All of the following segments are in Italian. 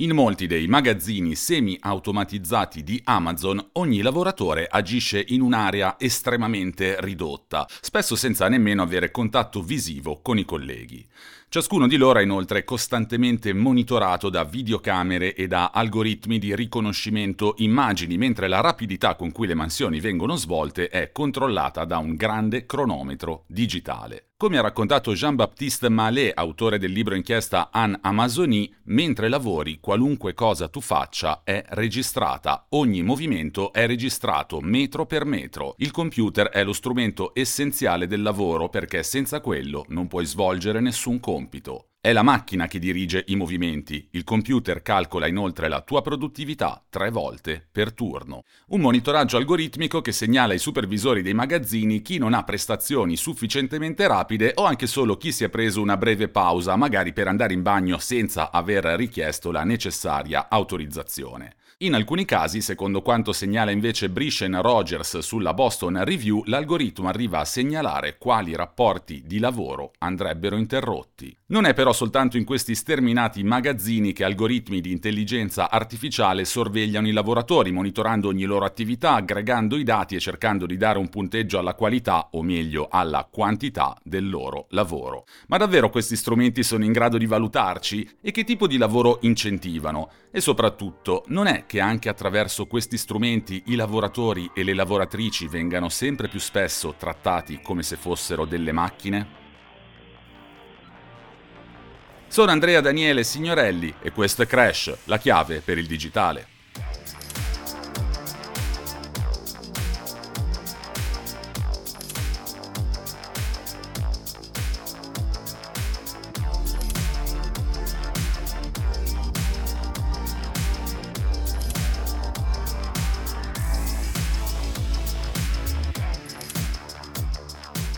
In molti dei magazzini semi-automatizzati di Amazon ogni lavoratore agisce in un'area estremamente ridotta, spesso senza nemmeno avere contatto visivo con i colleghi. Ciascuno di loro è inoltre costantemente monitorato da videocamere e da algoritmi di riconoscimento immagini, mentre la rapidità con cui le mansioni vengono svolte è controllata da un grande cronometro digitale. Come ha raccontato Jean-Baptiste Malé, autore del libro inchiesta An Amazonie, mentre lavori qualunque cosa tu faccia è registrata, ogni movimento è registrato metro per metro. Il computer è lo strumento essenziale del lavoro perché senza quello non puoi svolgere nessun compito. È la macchina che dirige i movimenti, il computer calcola inoltre la tua produttività tre volte per turno. Un monitoraggio algoritmico che segnala ai supervisori dei magazzini chi non ha prestazioni sufficientemente rapide o anche solo chi si è preso una breve pausa, magari per andare in bagno senza aver richiesto la necessaria autorizzazione. In alcuni casi, secondo quanto segnala invece Brishen Rogers sulla Boston Review, l'algoritmo arriva a segnalare quali rapporti di lavoro andrebbero interrotti. Non è però soltanto in questi sterminati magazzini che algoritmi di intelligenza artificiale sorvegliano i lavoratori, monitorando ogni loro attività, aggregando i dati e cercando di dare un punteggio alla qualità, o meglio alla quantità del loro lavoro. Ma davvero questi strumenti sono in grado di valutarci? E che tipo di lavoro incentivano? E soprattutto, non è che anche attraverso questi strumenti i lavoratori e le lavoratrici vengano sempre più spesso trattati come se fossero delle macchine? Sono Andrea Daniele Signorelli e questo è Crash, la chiave per il digitale.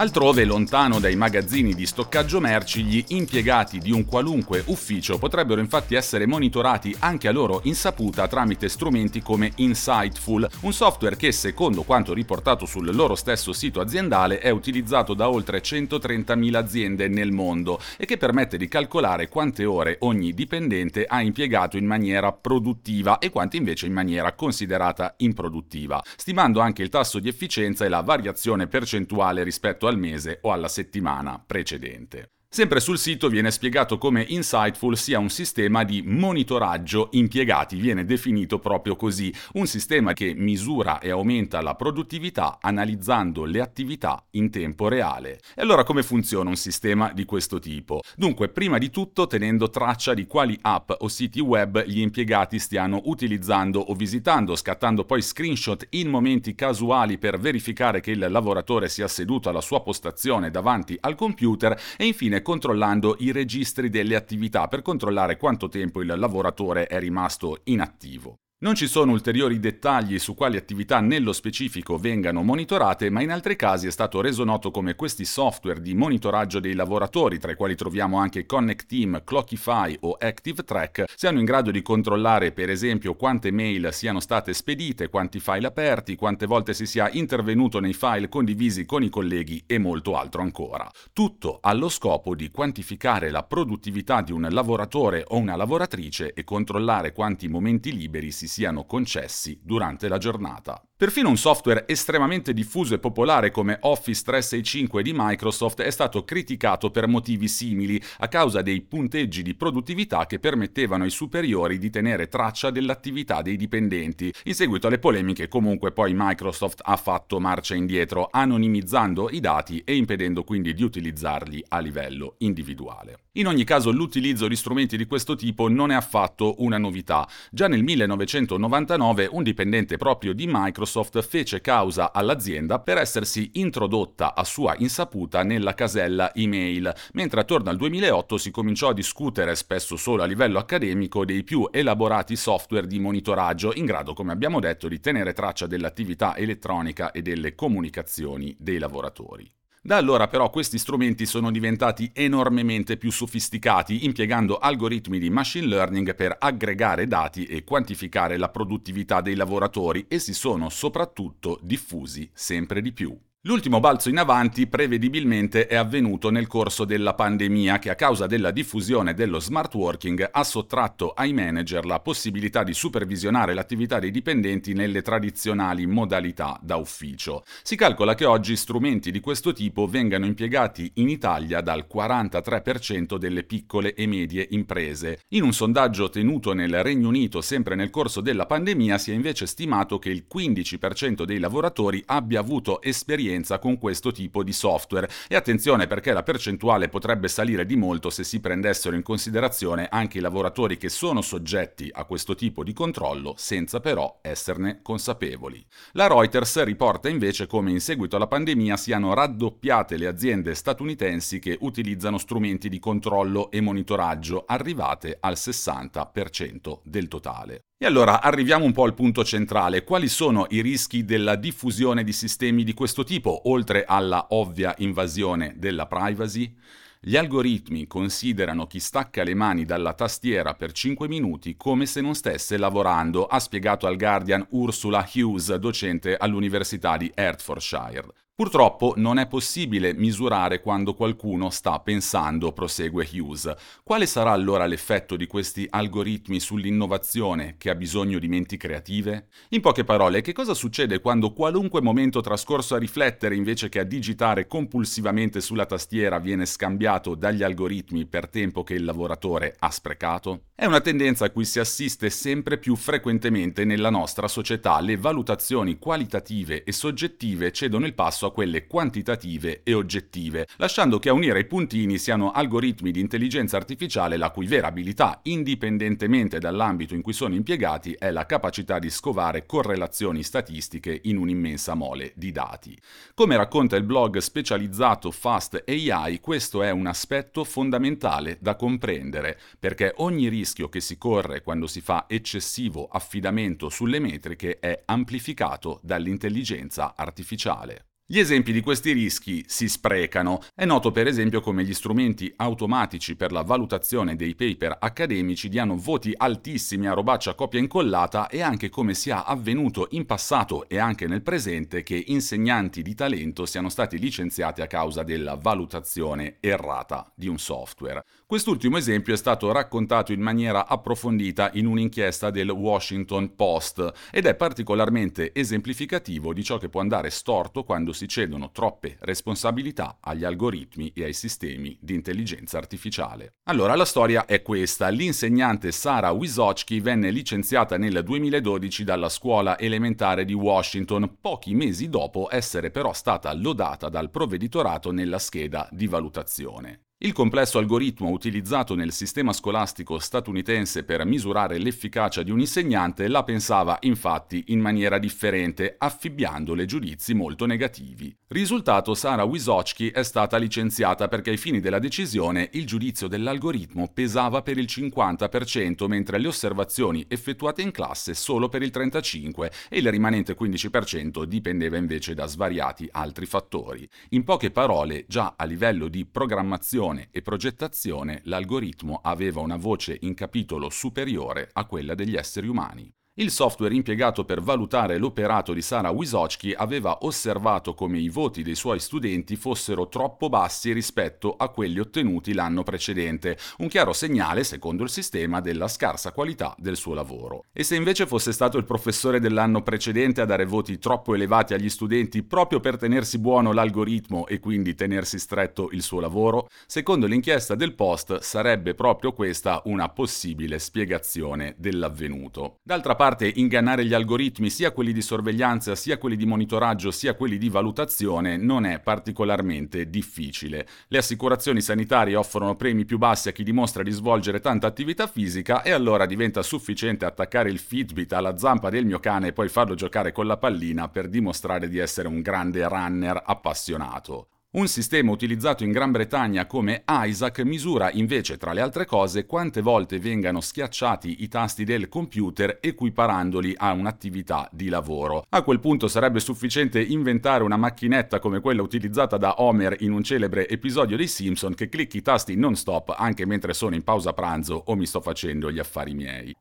Altrove, lontano dai magazzini di stoccaggio merci, gli impiegati di un qualunque ufficio potrebbero infatti essere monitorati anche a loro insaputa tramite strumenti come Insightful, un software che, secondo quanto riportato sul loro stesso sito aziendale, è utilizzato da oltre 130.000 aziende nel mondo e che permette di calcolare quante ore ogni dipendente ha impiegato in maniera produttiva e quante invece in maniera considerata improduttiva, stimando anche il tasso di efficienza e la variazione percentuale rispetto al mese o alla settimana precedente. Sempre sul sito viene spiegato come Insightful sia un sistema di monitoraggio impiegati, viene definito proprio così, un sistema che misura e aumenta la produttività analizzando le attività in tempo reale. E allora come funziona un sistema di questo tipo? Dunque, prima di tutto tenendo traccia di quali app o siti web gli impiegati stiano utilizzando o visitando, scattando poi screenshot in momenti casuali per verificare che il lavoratore sia seduto alla sua postazione davanti al computer e infine controllando i registri delle attività per controllare quanto tempo il lavoratore è rimasto inattivo. Non ci sono ulteriori dettagli su quali attività nello specifico vengano monitorate, ma in altri casi è stato reso noto come questi software di monitoraggio dei lavoratori, tra i quali troviamo anche Connect Team, Clockify o Active Track, siano in grado di controllare per esempio quante mail siano state spedite, quanti file aperti, quante volte si sia intervenuto nei file condivisi con i colleghi e molto altro ancora. Tutto allo scopo di quantificare la produttività di un lavoratore o una lavoratrice e controllare quanti momenti liberi si siano concessi durante la giornata. Perfino un software estremamente diffuso e popolare come Office 365 di Microsoft è stato criticato per motivi simili, a causa dei punteggi di produttività che permettevano ai superiori di tenere traccia dell'attività dei dipendenti. In seguito alle polemiche comunque poi Microsoft ha fatto marcia indietro, anonimizzando i dati e impedendo quindi di utilizzarli a livello individuale. In ogni caso l'utilizzo di strumenti di questo tipo non è affatto una novità. Già nel 1999 un dipendente proprio di Microsoft Microsoft fece causa all'azienda per essersi introdotta a sua insaputa nella casella email, mentre attorno al 2008 si cominciò a discutere, spesso solo a livello accademico, dei più elaborati software di monitoraggio in grado, come abbiamo detto, di tenere traccia dell'attività elettronica e delle comunicazioni dei lavoratori. Da allora però questi strumenti sono diventati enormemente più sofisticati, impiegando algoritmi di machine learning per aggregare dati e quantificare la produttività dei lavoratori e si sono soprattutto diffusi sempre di più. L'ultimo balzo in avanti prevedibilmente è avvenuto nel corso della pandemia che a causa della diffusione dello smart working ha sottratto ai manager la possibilità di supervisionare l'attività dei dipendenti nelle tradizionali modalità da ufficio. Si calcola che oggi strumenti di questo tipo vengano impiegati in Italia dal 43% delle piccole e medie imprese. In un sondaggio tenuto nel Regno Unito sempre nel corso della pandemia si è invece stimato che il 15% dei lavoratori abbia avuto esperienza esperienza con questo tipo di software e attenzione perché la percentuale potrebbe salire di molto se si prendessero in considerazione anche i lavoratori che sono soggetti a questo tipo di controllo senza però esserne consapevoli. La Reuters riporta invece come in seguito alla pandemia siano raddoppiate le aziende statunitensi che utilizzano strumenti di controllo e monitoraggio arrivate al 60% del totale. E allora arriviamo un po' al punto centrale. Quali sono i rischi della diffusione di sistemi di questo tipo, oltre alla ovvia invasione della privacy? Gli algoritmi considerano chi stacca le mani dalla tastiera per 5 minuti come se non stesse lavorando, ha spiegato al Guardian Ursula Hughes, docente all'Università di Hertfordshire. Purtroppo non è possibile misurare quando qualcuno sta pensando, prosegue Hughes. Quale sarà allora l'effetto di questi algoritmi sull'innovazione che ha bisogno di menti creative? In poche parole, che cosa succede quando qualunque momento trascorso a riflettere invece che a digitare compulsivamente sulla tastiera viene scambiato dagli algoritmi per tempo che il lavoratore ha sprecato? È una tendenza a cui si assiste sempre più frequentemente nella nostra società. Le valutazioni qualitative e soggettive cedono il passo quelle quantitative e oggettive, lasciando che a unire i puntini siano algoritmi di intelligenza artificiale la cui vera abilità, indipendentemente dall'ambito in cui sono impiegati, è la capacità di scovare correlazioni statistiche in un'immensa mole di dati. Come racconta il blog specializzato Fast AI, questo è un aspetto fondamentale da comprendere, perché ogni rischio che si corre quando si fa eccessivo affidamento sulle metriche è amplificato dall'intelligenza artificiale. Gli esempi di questi rischi si sprecano. È noto per esempio come gli strumenti automatici per la valutazione dei paper accademici diano voti altissimi a robaccia copia incollata e anche come sia avvenuto in passato e anche nel presente che insegnanti di talento siano stati licenziati a causa della valutazione errata di un software. Quest'ultimo esempio è stato raccontato in maniera approfondita in un'inchiesta del Washington Post ed è particolarmente esemplificativo di ciò che può andare storto quando si cedono troppe responsabilità agli algoritmi e ai sistemi di intelligenza artificiale. Allora la storia è questa. L'insegnante Sara Wisocki venne licenziata nel 2012 dalla scuola elementare di Washington, pochi mesi dopo essere però stata lodata dal provveditorato nella scheda di valutazione. Il complesso algoritmo utilizzato nel sistema scolastico statunitense per misurare l'efficacia di un insegnante la pensava infatti in maniera differente, affibbiandole giudizi molto negativi. Risultato Sara Wisocki è stata licenziata perché ai fini della decisione il giudizio dell'algoritmo pesava per il 50% mentre le osservazioni effettuate in classe solo per il 35% e il rimanente 15% dipendeva invece da svariati altri fattori. In poche parole, già a livello di programmazione e progettazione l'algoritmo aveva una voce in capitolo superiore a quella degli esseri umani. Il software impiegato per valutare l'operato di Sara Wisocki aveva osservato come i voti dei suoi studenti fossero troppo bassi rispetto a quelli ottenuti l'anno precedente, un chiaro segnale, secondo il sistema, della scarsa qualità del suo lavoro. E se invece fosse stato il professore dell'anno precedente a dare voti troppo elevati agli studenti proprio per tenersi buono l'algoritmo e quindi tenersi stretto il suo lavoro, secondo l'inchiesta del Post sarebbe proprio questa una possibile spiegazione dell'avvenuto. D'altra parte parte ingannare gli algoritmi, sia quelli di sorveglianza, sia quelli di monitoraggio, sia quelli di valutazione, non è particolarmente difficile. Le assicurazioni sanitarie offrono premi più bassi a chi dimostra di svolgere tanta attività fisica e allora diventa sufficiente attaccare il Fitbit alla zampa del mio cane e poi farlo giocare con la pallina per dimostrare di essere un grande runner appassionato. Un sistema utilizzato in Gran Bretagna come Isaac misura invece, tra le altre cose, quante volte vengano schiacciati i tasti del computer equiparandoli a un'attività di lavoro. A quel punto sarebbe sufficiente inventare una macchinetta come quella utilizzata da Homer in un celebre episodio dei Simpson che clicchi i tasti non stop anche mentre sono in pausa pranzo o mi sto facendo gli affari miei.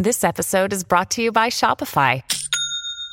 This episode is brought to you by Shopify.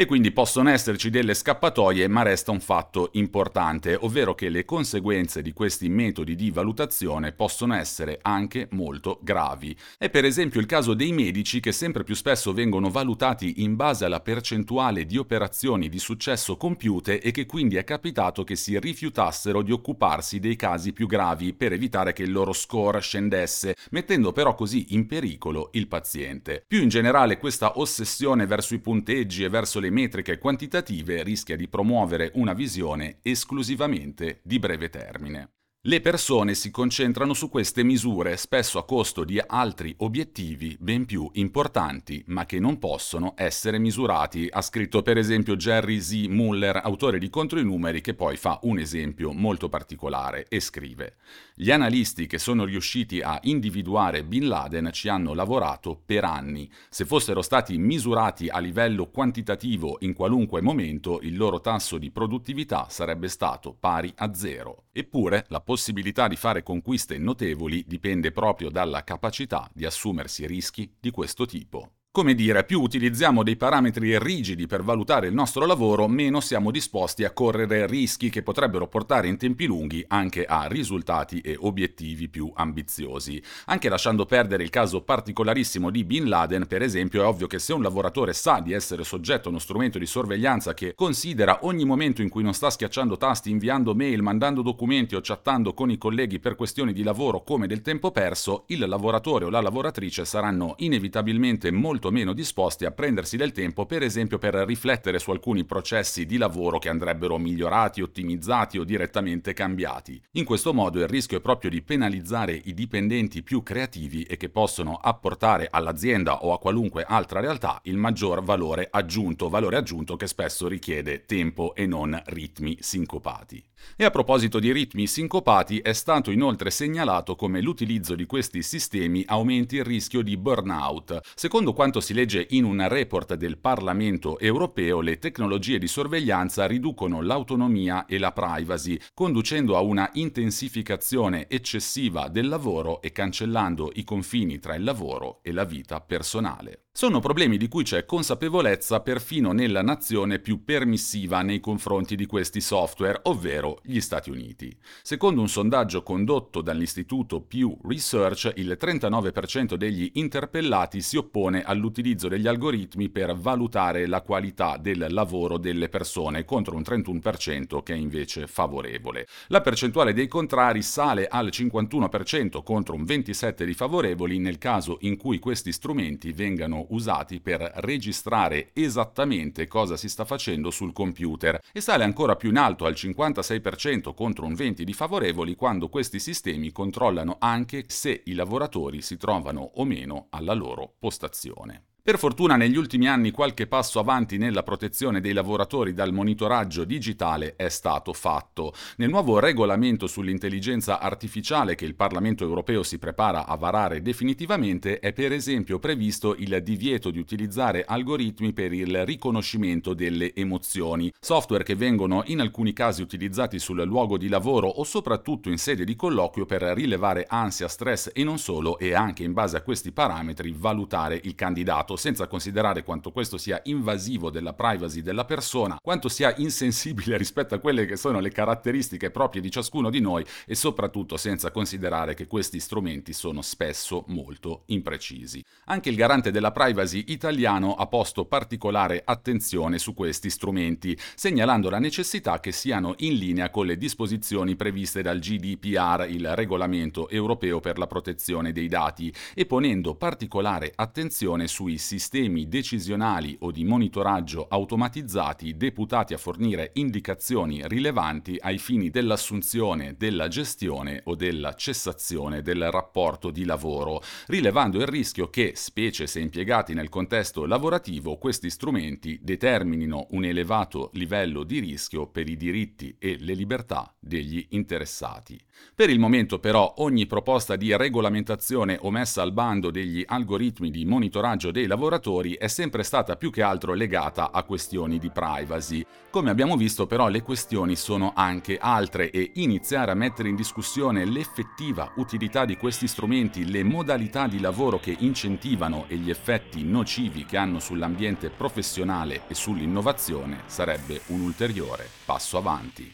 E quindi possono esserci delle scappatoie, ma resta un fatto importante, ovvero che le conseguenze di questi metodi di valutazione possono essere anche molto gravi. È per esempio il caso dei medici che sempre più spesso vengono valutati in base alla percentuale di operazioni di successo compiute e che quindi è capitato che si rifiutassero di occuparsi dei casi più gravi per evitare che il loro score scendesse, mettendo però così in pericolo il paziente. Più in generale questa ossessione verso i punteggi e verso le le metriche quantitative rischia di promuovere una visione esclusivamente di breve termine. Le persone si concentrano su queste misure spesso a costo di altri obiettivi ben più importanti, ma che non possono essere misurati, ha scritto per esempio Jerry Z. Muller, autore di Contro i numeri, che poi fa un esempio molto particolare e scrive: Gli analisti che sono riusciti a individuare Bin Laden ci hanno lavorato per anni. Se fossero stati misurati a livello quantitativo in qualunque momento, il loro tasso di produttività sarebbe stato pari a zero. Eppure la possibilità di fare conquiste notevoli dipende proprio dalla capacità di assumersi rischi di questo tipo. Come dire, più utilizziamo dei parametri rigidi per valutare il nostro lavoro, meno siamo disposti a correre rischi che potrebbero portare in tempi lunghi anche a risultati e obiettivi più ambiziosi. Anche lasciando perdere il caso particolarissimo di Bin Laden, per esempio, è ovvio che se un lavoratore sa di essere soggetto a uno strumento di sorveglianza che considera ogni momento in cui non sta schiacciando tasti, inviando mail, mandando documenti o chattando con i colleghi per questioni di lavoro come del tempo perso, il lavoratore o la lavoratrice saranno inevitabilmente molto molto meno disposti a prendersi del tempo, per esempio per riflettere su alcuni processi di lavoro che andrebbero migliorati, ottimizzati o direttamente cambiati. In questo modo il rischio è proprio di penalizzare i dipendenti più creativi e che possono apportare all'azienda o a qualunque altra realtà il maggior valore aggiunto, valore aggiunto che spesso richiede tempo e non ritmi sincopati. E a proposito di ritmi sincopati, è stato inoltre segnalato come l'utilizzo di questi sistemi aumenti il rischio di burnout. Secondo quanto si legge in un report del Parlamento europeo, le tecnologie di sorveglianza riducono l'autonomia e la privacy, conducendo a una intensificazione eccessiva del lavoro e cancellando i confini tra il lavoro e la vita personale. Sono problemi di cui c'è consapevolezza perfino nella nazione più permissiva nei confronti di questi software, ovvero gli Stati Uniti. Secondo un sondaggio condotto dall'istituto Pew Research, il 39% degli interpellati si oppone all'utilizzo degli algoritmi per valutare la qualità del lavoro delle persone, contro un 31% che è invece favorevole. La percentuale dei contrari sale al 51% contro un 27% di favorevoli nel caso in cui questi strumenti vengano usati per registrare esattamente cosa si sta facendo sul computer e sale ancora più in alto al 56% contro un 20% di favorevoli quando questi sistemi controllano anche se i lavoratori si trovano o meno alla loro postazione. Per fortuna negli ultimi anni qualche passo avanti nella protezione dei lavoratori dal monitoraggio digitale è stato fatto. Nel nuovo regolamento sull'intelligenza artificiale che il Parlamento europeo si prepara a varare definitivamente è per esempio previsto il divieto di utilizzare algoritmi per il riconoscimento delle emozioni, software che vengono in alcuni casi utilizzati sul luogo di lavoro o soprattutto in sede di colloquio per rilevare ansia, stress e non solo e anche in base a questi parametri valutare il candidato senza considerare quanto questo sia invasivo della privacy della persona, quanto sia insensibile rispetto a quelle che sono le caratteristiche proprie di ciascuno di noi e soprattutto senza considerare che questi strumenti sono spesso molto imprecisi. Anche il garante della privacy italiano ha posto particolare attenzione su questi strumenti, segnalando la necessità che siano in linea con le disposizioni previste dal GDPR, il regolamento europeo per la protezione dei dati, e ponendo particolare attenzione sui sistemi decisionali o di monitoraggio automatizzati deputati a fornire indicazioni rilevanti ai fini dell'assunzione, della gestione o della cessazione del rapporto di lavoro, rilevando il rischio che, specie se impiegati nel contesto lavorativo, questi strumenti determinino un elevato livello di rischio per i diritti e le libertà degli interessati. Per il momento però ogni proposta di regolamentazione o messa al bando degli algoritmi di monitoraggio dei lavoratori è sempre stata più che altro legata a questioni di privacy. Come abbiamo visto però le questioni sono anche altre e iniziare a mettere in discussione l'effettiva utilità di questi strumenti, le modalità di lavoro che incentivano e gli effetti nocivi che hanno sull'ambiente professionale e sull'innovazione sarebbe un ulteriore passo avanti.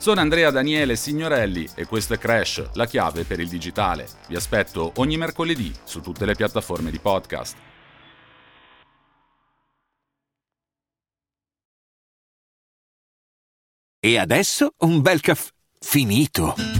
Sono Andrea Daniele Signorelli e questo è Crash, la chiave per il digitale. Vi aspetto ogni mercoledì su tutte le piattaforme di podcast. E adesso un bel caffè finito.